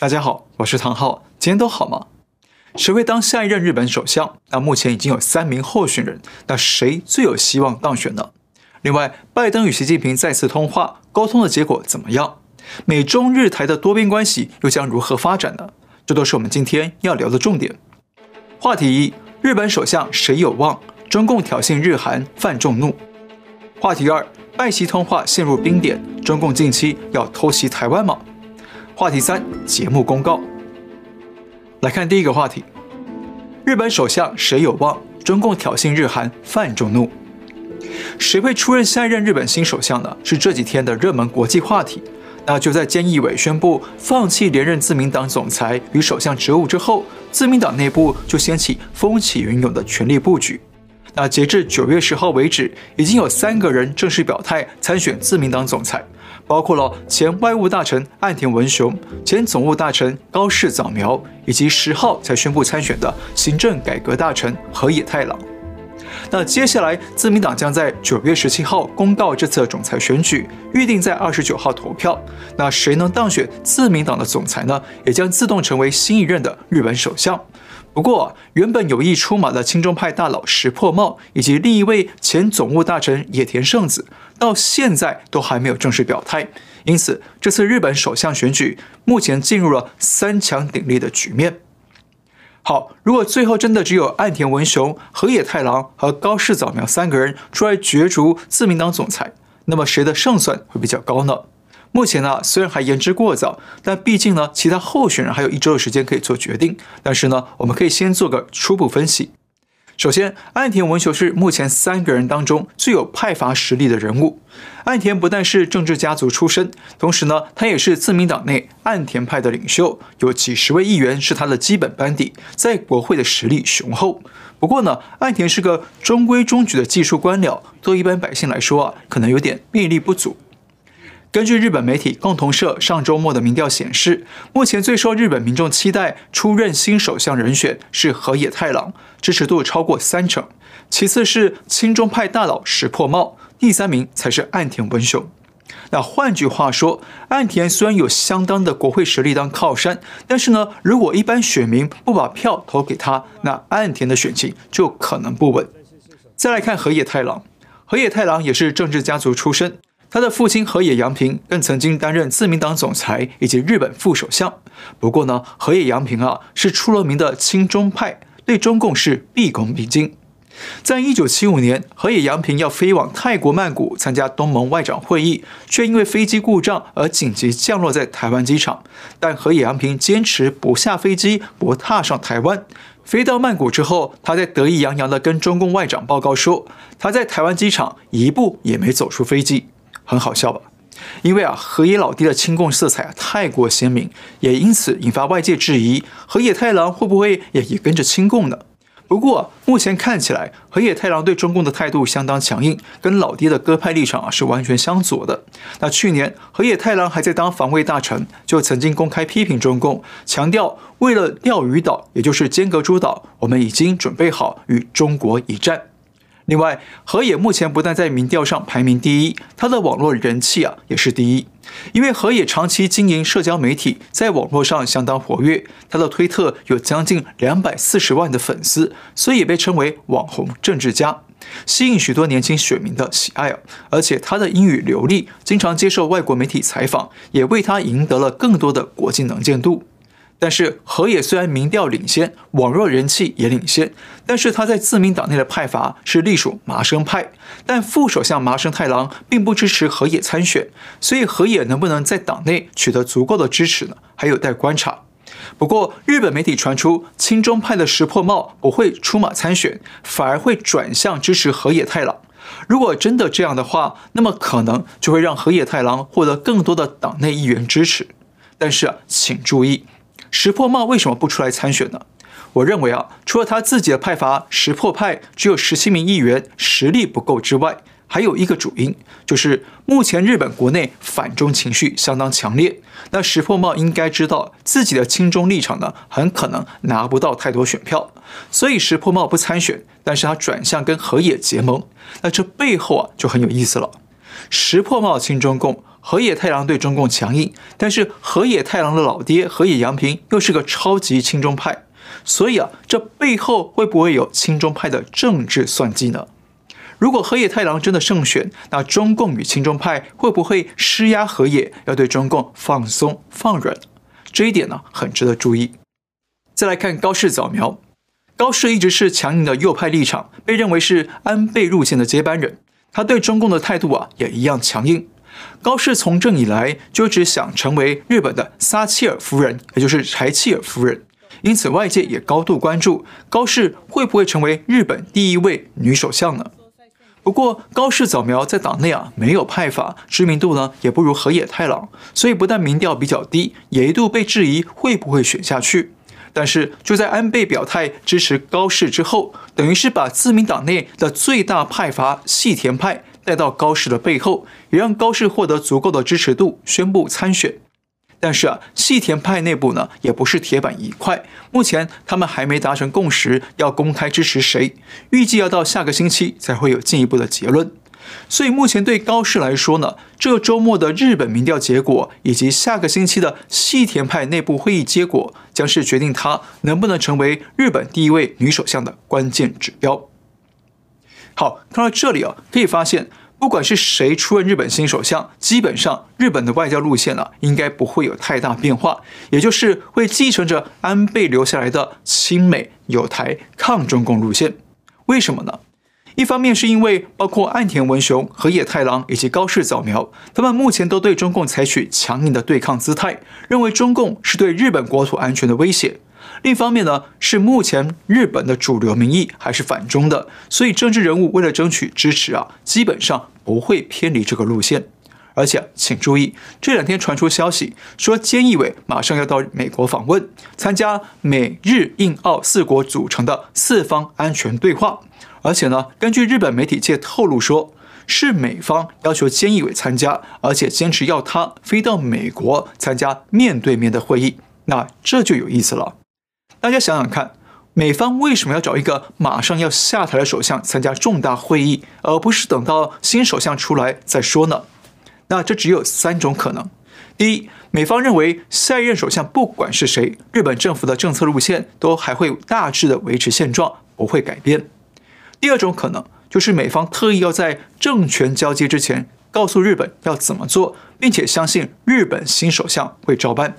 大家好，我是唐浩，今天都好吗？谁会当下一任日本首相？那目前已经有三名候选人，那谁最有希望当选呢？另外，拜登与习近平再次通话，沟通的结果怎么样？美中日台的多边关系又将如何发展呢？这都是我们今天要聊的重点。话题一：日本首相谁有望？中共挑衅日韩，犯众怒。话题二：拜习通话陷入冰点，中共近期要偷袭台湾吗？话题三：节目公告。来看第一个话题：日本首相谁有望？中共挑衅日韩，犯众怒。谁会出任下一任日本新首相呢？是这几天的热门国际话题。那就在菅义伟宣布放弃连任自民党总裁与首相职务之后，自民党内部就掀起风起云涌的权力布局。那截至九月十号为止，已经有三个人正式表态参选自民党总裁。包括了前外务大臣岸田文雄、前总务大臣高市早苗，以及十号才宣布参选的行政改革大臣河野太郎。那接下来，自民党将在九月十七号公告这次总裁选举，预定在二十九号投票。那谁能当选自民党的总裁呢？也将自动成为新一任的日本首相。不过，原本有意出马的亲中派大佬石破茂，以及另一位前总务大臣野田圣子。到现在都还没有正式表态，因此这次日本首相选举目前进入了三强鼎立的局面。好，如果最后真的只有岸田文雄、河野太郎和高市早苗三个人出来角逐自民党总裁，那么谁的胜算会比较高呢？目前呢，虽然还言之过早，但毕竟呢，其他候选人还有一周的时间可以做决定。但是呢，我们可以先做个初步分析。首先，岸田文雄是目前三个人当中最有派阀实力的人物。岸田不但是政治家族出身，同时呢，他也是自民党内岸田派的领袖，有几十位议员是他的基本班底，在国会的实力雄厚。不过呢，岸田是个中规中矩的技术官僚，对一般百姓来说啊，可能有点魅力不足。根据日本媒体共同社上周末的民调显示，目前最受日本民众期待出任新首相人选是河野太郎，支持度超过三成。其次是亲中派大佬石破茂，第三名才是岸田文雄。那换句话说，岸田虽然有相当的国会实力当靠山，但是呢，如果一般选民不把票投给他，那岸田的选情就可能不稳。再来看河野太郎，河野太郎也是政治家族出身。他的父亲河野洋平更曾经担任自民党总裁以及日本副首相。不过呢，河野洋平啊是出了名的亲中派，对中共是毕恭毕敬。在一九七五年，河野洋平要飞往泰国曼谷参加东盟外长会议，却因为飞机故障而紧急降落在台湾机场。但河野洋平坚持不下飞机，不踏上台湾。飞到曼谷之后，他在得意洋洋地跟中共外长报告说，他在台湾机场一步也没走出飞机。很好笑吧？因为啊，河野老弟的亲共色彩啊太过鲜明，也因此引发外界质疑，河野太郎会不会也也跟着亲共呢？不过目前看起来，河野太郎对中共的态度相当强硬，跟老爹的鸽派立场啊是完全相左的。那去年河野太郎还在当防卫大臣，就曾经公开批评中共，强调为了钓鱼岛，也就是尖阁诸岛，我们已经准备好与中国一战。另外，河野目前不但在民调上排名第一，他的网络人气啊也是第一。因为河野长期经营社交媒体，在网络上相当活跃，他的推特有将近两百四十万的粉丝，所以也被称为网红政治家，吸引许多年轻选民的喜爱啊。而且他的英语流利，经常接受外国媒体采访，也为他赢得了更多的国际能见度。但是河野虽然民调领先，网络人气也领先，但是他在自民党内的派阀是隶属麻生派，但副首相麻生太郎并不支持河野参选，所以河野能不能在党内取得足够的支持呢？还有待观察。不过日本媒体传出亲中派的石破茂不会出马参选，反而会转向支持河野太郎。如果真的这样的话，那么可能就会让河野太郎获得更多的党内议员支持。但是，请注意。石破茂为什么不出来参选呢？我认为啊，除了他自己的派阀石破派只有十七名议员，实力不够之外，还有一个主因，就是目前日本国内反中情绪相当强烈。那石破茂应该知道自己的亲中立场呢，很可能拿不到太多选票，所以石破茂不参选，但是他转向跟河野结盟。那这背后啊，就很有意思了。石破茂亲中共，河野太郎对中共强硬，但是河野太郎的老爹河野洋平又是个超级亲中派，所以啊，这背后会不会有亲中派的政治算计呢？如果河野太郎真的胜选，那中共与亲中派会不会施压河野，要对中共放松放软？这一点呢，很值得注意。再来看高市早苗，高市一直是强硬的右派立场，被认为是安倍路线的接班人。他对中共的态度啊，也一样强硬。高市从政以来就只想成为日本的撒切尔夫人，也就是柴契尔夫人，因此外界也高度关注高市会不会成为日本第一位女首相呢？不过高市早苗在党内啊没有派阀，知名度呢也不如河野太郎，所以不但民调比较低，也一度被质疑会不会选下去。但是就在安倍表态支持高市之后，等于是把自民党内的最大派阀细田派。带到高市的背后，也让高市获得足够的支持度，宣布参选。但是啊，细田派内部呢，也不是铁板一块。目前他们还没达成共识，要公开支持谁，预计要到下个星期才会有进一步的结论。所以目前对高市来说呢，这周末的日本民调结果，以及下个星期的细田派内部会议结果，将是决定她能不能成为日本第一位女首相的关键指标。好，看到这里啊，可以发现，不管是谁出任日本新首相，基本上日本的外交路线呢、啊，应该不会有太大变化，也就是会继承着安倍留下来的亲美、友台、抗中共路线。为什么呢？一方面是因为包括岸田文雄、河野太郎以及高市早苗，他们目前都对中共采取强硬的对抗姿态，认为中共是对日本国土安全的威胁。另一方面呢，是目前日本的主流民意还是反中的，所以政治人物为了争取支持啊，基本上不会偏离这个路线。而且请注意，这两天传出消息说，菅义伟马上要到美国访问，参加美日印澳四国组成的四方安全对话。而且呢，根据日本媒体界透露说，是美方要求菅义伟参加，而且坚持要他飞到美国参加面对面的会议。那这就有意思了。大家想想看，美方为什么要找一个马上要下台的首相参加重大会议，而不是等到新首相出来再说呢？那这只有三种可能：第一，美方认为下一任首相不管是谁，日本政府的政策路线都还会大致的维持现状，不会改变；第二种可能就是美方特意要在政权交接之前告诉日本要怎么做，并且相信日本新首相会照办。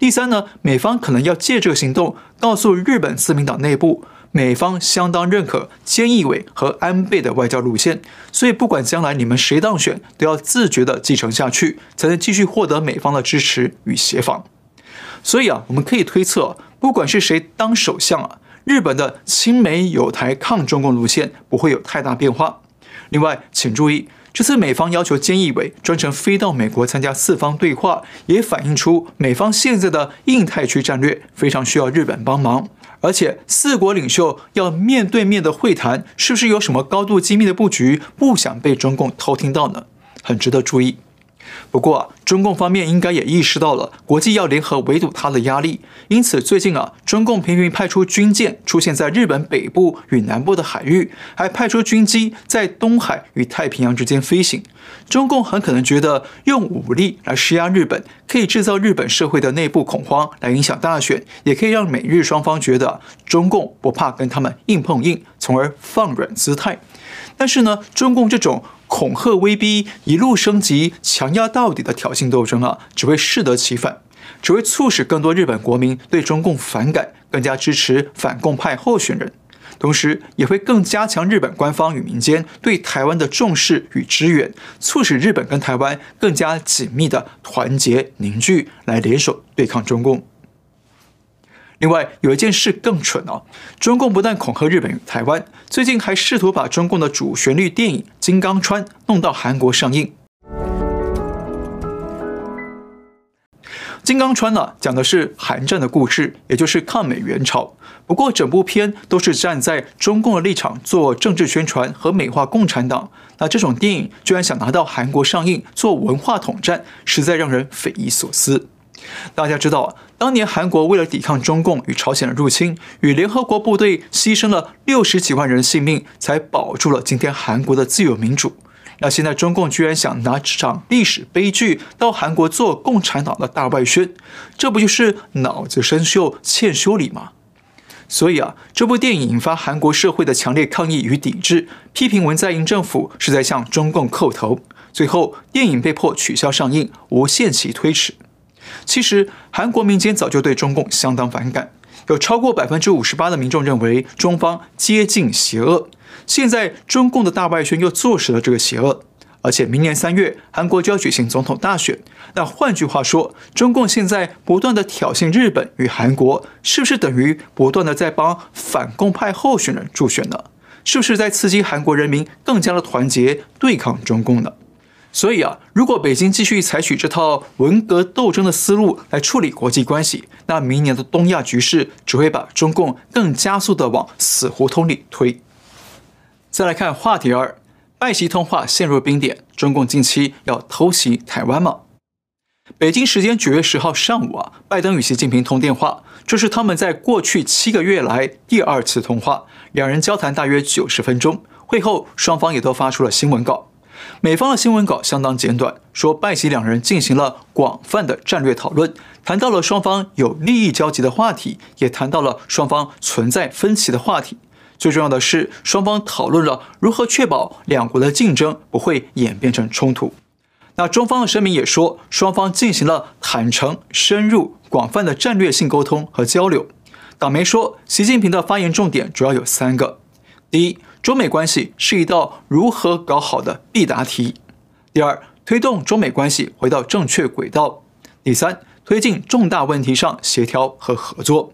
第三呢，美方可能要借这个行动告诉日本自民党内部，美方相当认可菅义伟和安倍的外交路线，所以不管将来你们谁当选，都要自觉地继承下去，才能继续获得美方的支持与协防。所以啊，我们可以推测，不管是谁当首相啊，日本的亲美友台抗中共路线不会有太大变化。另外，请注意。这次美方要求菅义伟专程飞到美国参加四方对话，也反映出美方现在的印太区战略非常需要日本帮忙。而且四国领袖要面对面的会谈，是不是有什么高度机密的布局，不想被中共偷听到呢？很值得注意。不过啊，中共方面应该也意识到了国际要联合围堵他的压力，因此最近啊，中共频频派出军舰出现在日本北部与南部的海域，还派出军机在东海与太平洋之间飞行。中共很可能觉得用武力来施压日本，可以制造日本社会的内部恐慌，来影响大选，也可以让美日双方觉得中共不怕跟他们硬碰硬，从而放软姿态。但是呢，中共这种恐吓、威逼、一路升级、强压到底的挑衅斗争啊，只会适得其反，只会促使更多日本国民对中共反感，更加支持反共派候选人，同时也会更加强日本官方与民间对台湾的重视与支援，促使日本跟台湾更加紧密的团结凝聚，来联手对抗中共。另外有一件事更蠢哦，中共不但恐吓日本台湾，最近还试图把中共的主旋律电影《金刚川》弄到韩国上映。《金刚川》呢，讲的是韩战的故事，也就是抗美援朝。不过整部片都是站在中共的立场做政治宣传和美化共产党。那这种电影居然想拿到韩国上映做文化统战，实在让人匪夷所思。大家知道，当年韩国为了抵抗中共与朝鲜的入侵，与联合国部队牺牲了六十几万人性命，才保住了今天韩国的自由民主。那现在中共居然想拿这场历史悲剧到韩国做共产党的大外宣，这不就是脑子生锈欠修理吗？所以啊，这部电影引发韩国社会的强烈抗议与抵制，批评文在寅政府是在向中共叩头。最后，电影被迫取消上映，无限期推迟。其实，韩国民间早就对中共相当反感，有超过百分之五十八的民众认为中方接近邪恶。现在，中共的大外宣又坐实了这个邪恶。而且明年三月，韩国就要举行总统大选。那换句话说，中共现在不断的挑衅日本与韩国，是不是等于不断的在帮反共派候选人助选呢？是不是在刺激韩国人民更加的团结对抗中共呢？所以啊，如果北京继续采取这套文革斗争的思路来处理国际关系，那明年的东亚局势只会把中共更加速的往死胡同里推。再来看话题二。拜习通话陷入冰点，中共近期要偷袭台湾吗？北京时间九月十号上午啊，拜登与习近平通电话，这是他们在过去七个月来第二次通话，两人交谈大约九十分钟。会后，双方也都发出了新闻稿。美方的新闻稿相当简短，说拜习两人进行了广泛的战略讨论，谈到了双方有利益交集的话题，也谈到了双方存在分歧的话题。最重要的是，双方讨论了如何确保两国的竞争不会演变成冲突。那中方的声明也说，双方进行了坦诚、深入、广泛的战略性沟通和交流。党媒说，习近平的发言重点主要有三个：第一，中美关系是一道如何搞好的必答题；第二，推动中美关系回到正确轨道；第三，推进重大问题上协调和合作。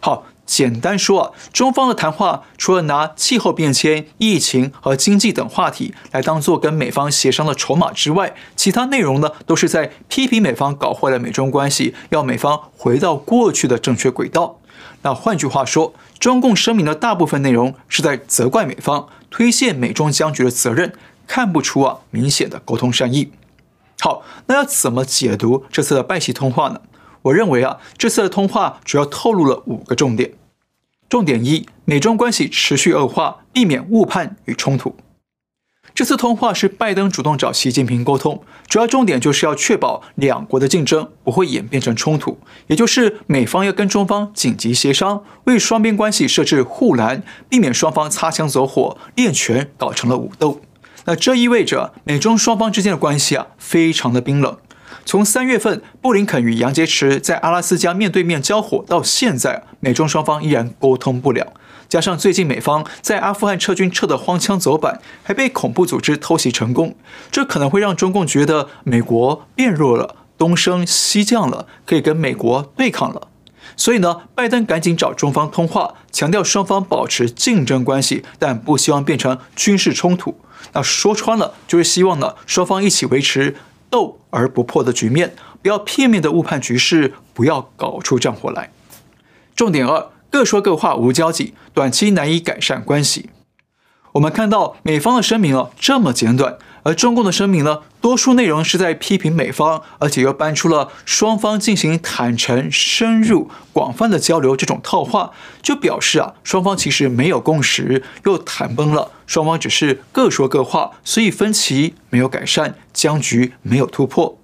好。简单说啊，中方的谈话除了拿气候变迁、疫情和经济等话题来当做跟美方协商的筹码之外，其他内容呢都是在批评美方搞坏了美中关系，要美方回到过去的正确轨道。那换句话说，中共声明的大部分内容是在责怪美方推卸美中僵局的责任，看不出啊明显的沟通善意。好，那要怎么解读这次的拜习通话呢？我认为啊，这次的通话主要透露了五个重点。重点一：美中关系持续恶化，避免误判与冲突。这次通话是拜登主动找习近平沟通，主要重点就是要确保两国的竞争不会演变成冲突，也就是美方要跟中方紧急协商，为双边关系设置护栏，避免双方擦枪走火、练拳搞成了武斗。那这意味着美中双方之间的关系啊，非常的冰冷。从三月份布林肯与杨洁篪在阿拉斯加面对面交火到现在，美中双方依然沟通不了。加上最近美方在阿富汗撤军撤得荒腔走板，还被恐怖组织偷袭成功，这可能会让中共觉得美国变弱了，东升西降了，可以跟美国对抗了。所以呢，拜登赶紧找中方通话，强调双方保持竞争关系，但不希望变成军事冲突。那说穿了，就是希望呢，双方一起维持。斗而不破的局面，不要片面的误判局势，不要搞出战火来。重点二，各说各话，无交集，短期难以改善关系。我们看到美方的声明了这么简短，而中共的声明呢，多数内容是在批评美方，而且又搬出了双方进行坦诚、深入、广泛的交流这种套话，就表示啊，双方其实没有共识，又谈崩了，双方只是各说各话，所以分歧没有改善，僵局没有突破。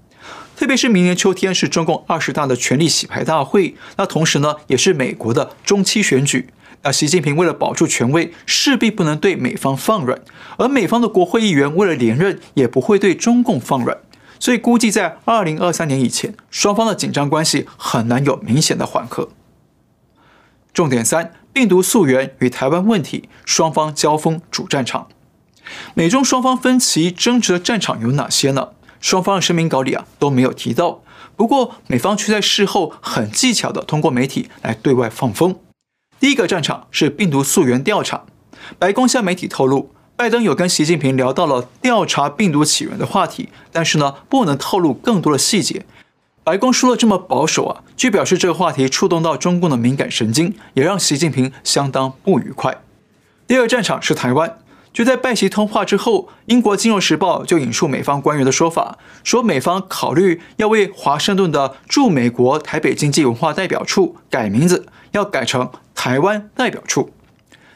特别是明年秋天是中共二十大的权力洗牌大会，那同时呢，也是美国的中期选举。那习近平为了保住权位，势必不能对美方放软，而美方的国会议员为了连任，也不会对中共放软，所以估计在二零二三年以前，双方的紧张关系很难有明显的缓和。重点三：病毒溯源与台湾问题，双方交锋主战场。美中双方分歧争执的战场有哪些呢？双方的声明稿里啊都没有提到，不过美方却在事后很技巧地通过媒体来对外放风。第一个战场是病毒溯源调查。白宫向媒体透露，拜登有跟习近平聊到了调查病毒起源的话题，但是呢，不能透露更多的细节。白宫说了这么保守啊，就表示这个话题触动到中共的敏感神经，也让习近平相当不愉快。第二战场是台湾。就在拜习通话之后，英国《金融时报》就引述美方官员的说法，说美方考虑要为华盛顿的驻美国台北经济文化代表处改名字，要改成。台湾代表处，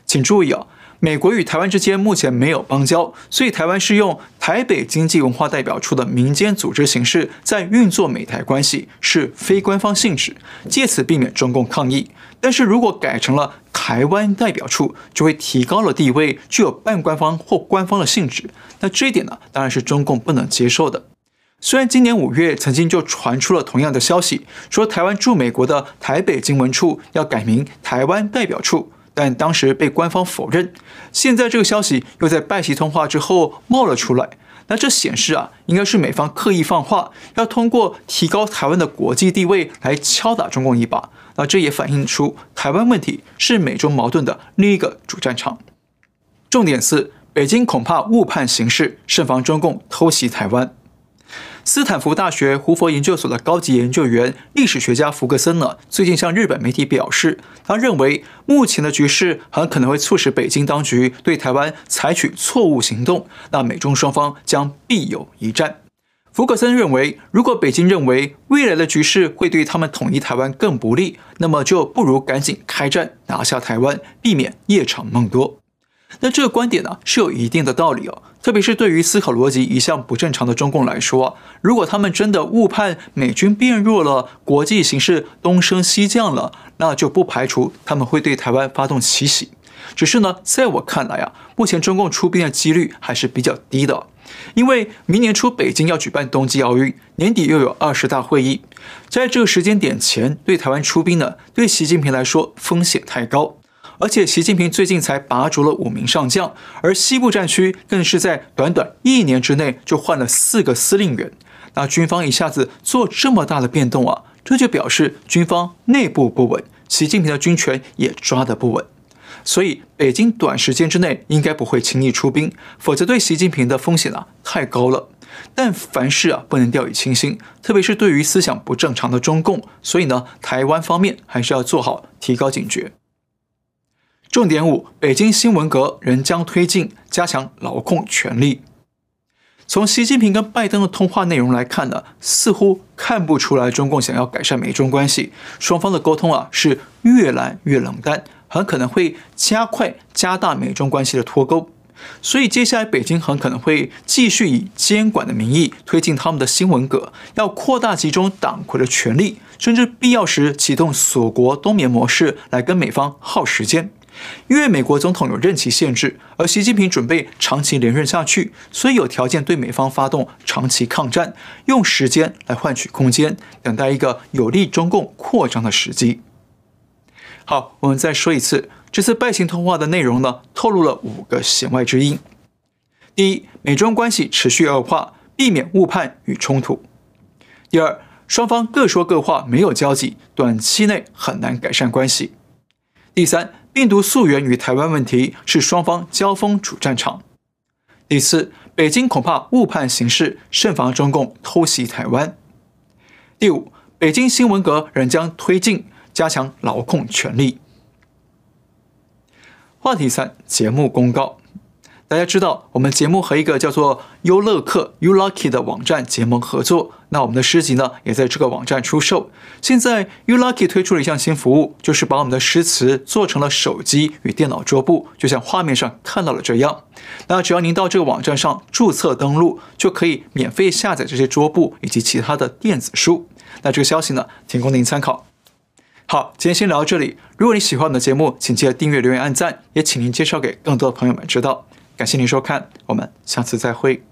请注意啊，美国与台湾之间目前没有邦交，所以台湾是用台北经济文化代表处的民间组织形式在运作美台关系，是非官方性质，借此避免中共抗议。但是如果改成了台湾代表处，就会提高了地位，具有半官方或官方的性质。那这一点呢，当然是中共不能接受的。虽然今年五月曾经就传出了同样的消息，说台湾驻美国的台北经文处要改名台湾代表处。但当时被官方否认，现在这个消息又在拜习通话之后冒了出来。那这显示啊，应该是美方刻意放话，要通过提高台湾的国际地位来敲打中共一把。那这也反映出台湾问题是美中矛盾的另一个主战场。重点四，北京恐怕误判形势，慎防中共偷袭台湾。斯坦福大学胡佛研究所的高级研究员、历史学家福格森呢，最近向日本媒体表示，他认为目前的局势很可能会促使北京当局对台湾采取错误行动，那美中双方将必有一战。福格森认为，如果北京认为未来的局势会对他们统一台湾更不利，那么就不如赶紧开战拿下台湾，避免夜长梦多。那这个观点呢，是有一定的道理哦。特别是对于思考逻辑一向不正常的中共来说，如果他们真的误判美军变弱了，国际形势东升西降了，那就不排除他们会对台湾发动奇袭。只是呢，在我看来啊，目前中共出兵的几率还是比较低的，因为明年初北京要举办冬季奥运，年底又有二十大会议，在这个时间点前对台湾出兵呢，对习近平来说风险太高。而且，习近平最近才拔擢了五名上将，而西部战区更是在短短一年之内就换了四个司令员。那军方一下子做这么大的变动啊，这就表示军方内部不稳，习近平的军权也抓得不稳。所以，北京短时间之内应该不会轻易出兵，否则对习近平的风险啊太高了。但凡事啊不能掉以轻心，特别是对于思想不正常的中共，所以呢，台湾方面还是要做好提高警觉。重点五，北京新文革仍将推进，加强劳控权力。从习近平跟拜登的通话内容来看呢，似乎看不出来中共想要改善美中关系，双方的沟通啊是越来越冷淡，很可能会加快加大美中关系的脱钩。所以接下来北京很可能会继续以监管的名义推进他们的新文革，要扩大集中党魁的权力，甚至必要时启动锁国冬眠模式来跟美方耗时间。因为美国总统有任期限制，而习近平准备长期连任下去，所以有条件对美方发动长期抗战，用时间来换取空间，等待一个有利中共扩张的时机。好，我们再说一次，这次拜习通话的内容呢，透露了五个弦外之音：第一，美中关系持续恶化，避免误判与冲突；第二，双方各说各话，没有交集，短期内很难改善关系；第三。病毒溯源与台湾问题是双方交锋主战场。第四，北京恐怕误判形势，慎防中共偷袭台湾。第五，北京新文革仍将推进，加强劳控权力。话题三，节目公告。大家知道，我们节目和一个叫做优乐客 （U Lucky） 的网站结盟合作。那我们的诗集呢，也在这个网站出售。现在 U Lucky 推出了一项新服务，就是把我们的诗词做成了手机与电脑桌布，就像画面上看到的这样。那只要您到这个网站上注册登录，就可以免费下载这些桌布以及其他的电子书。那这个消息呢，提供您参考。好，今天先聊到这里。如果你喜欢我们的节目，请记得订阅、留言、按赞，也请您介绍给更多的朋友们知道。感谢您收看，我们下次再会。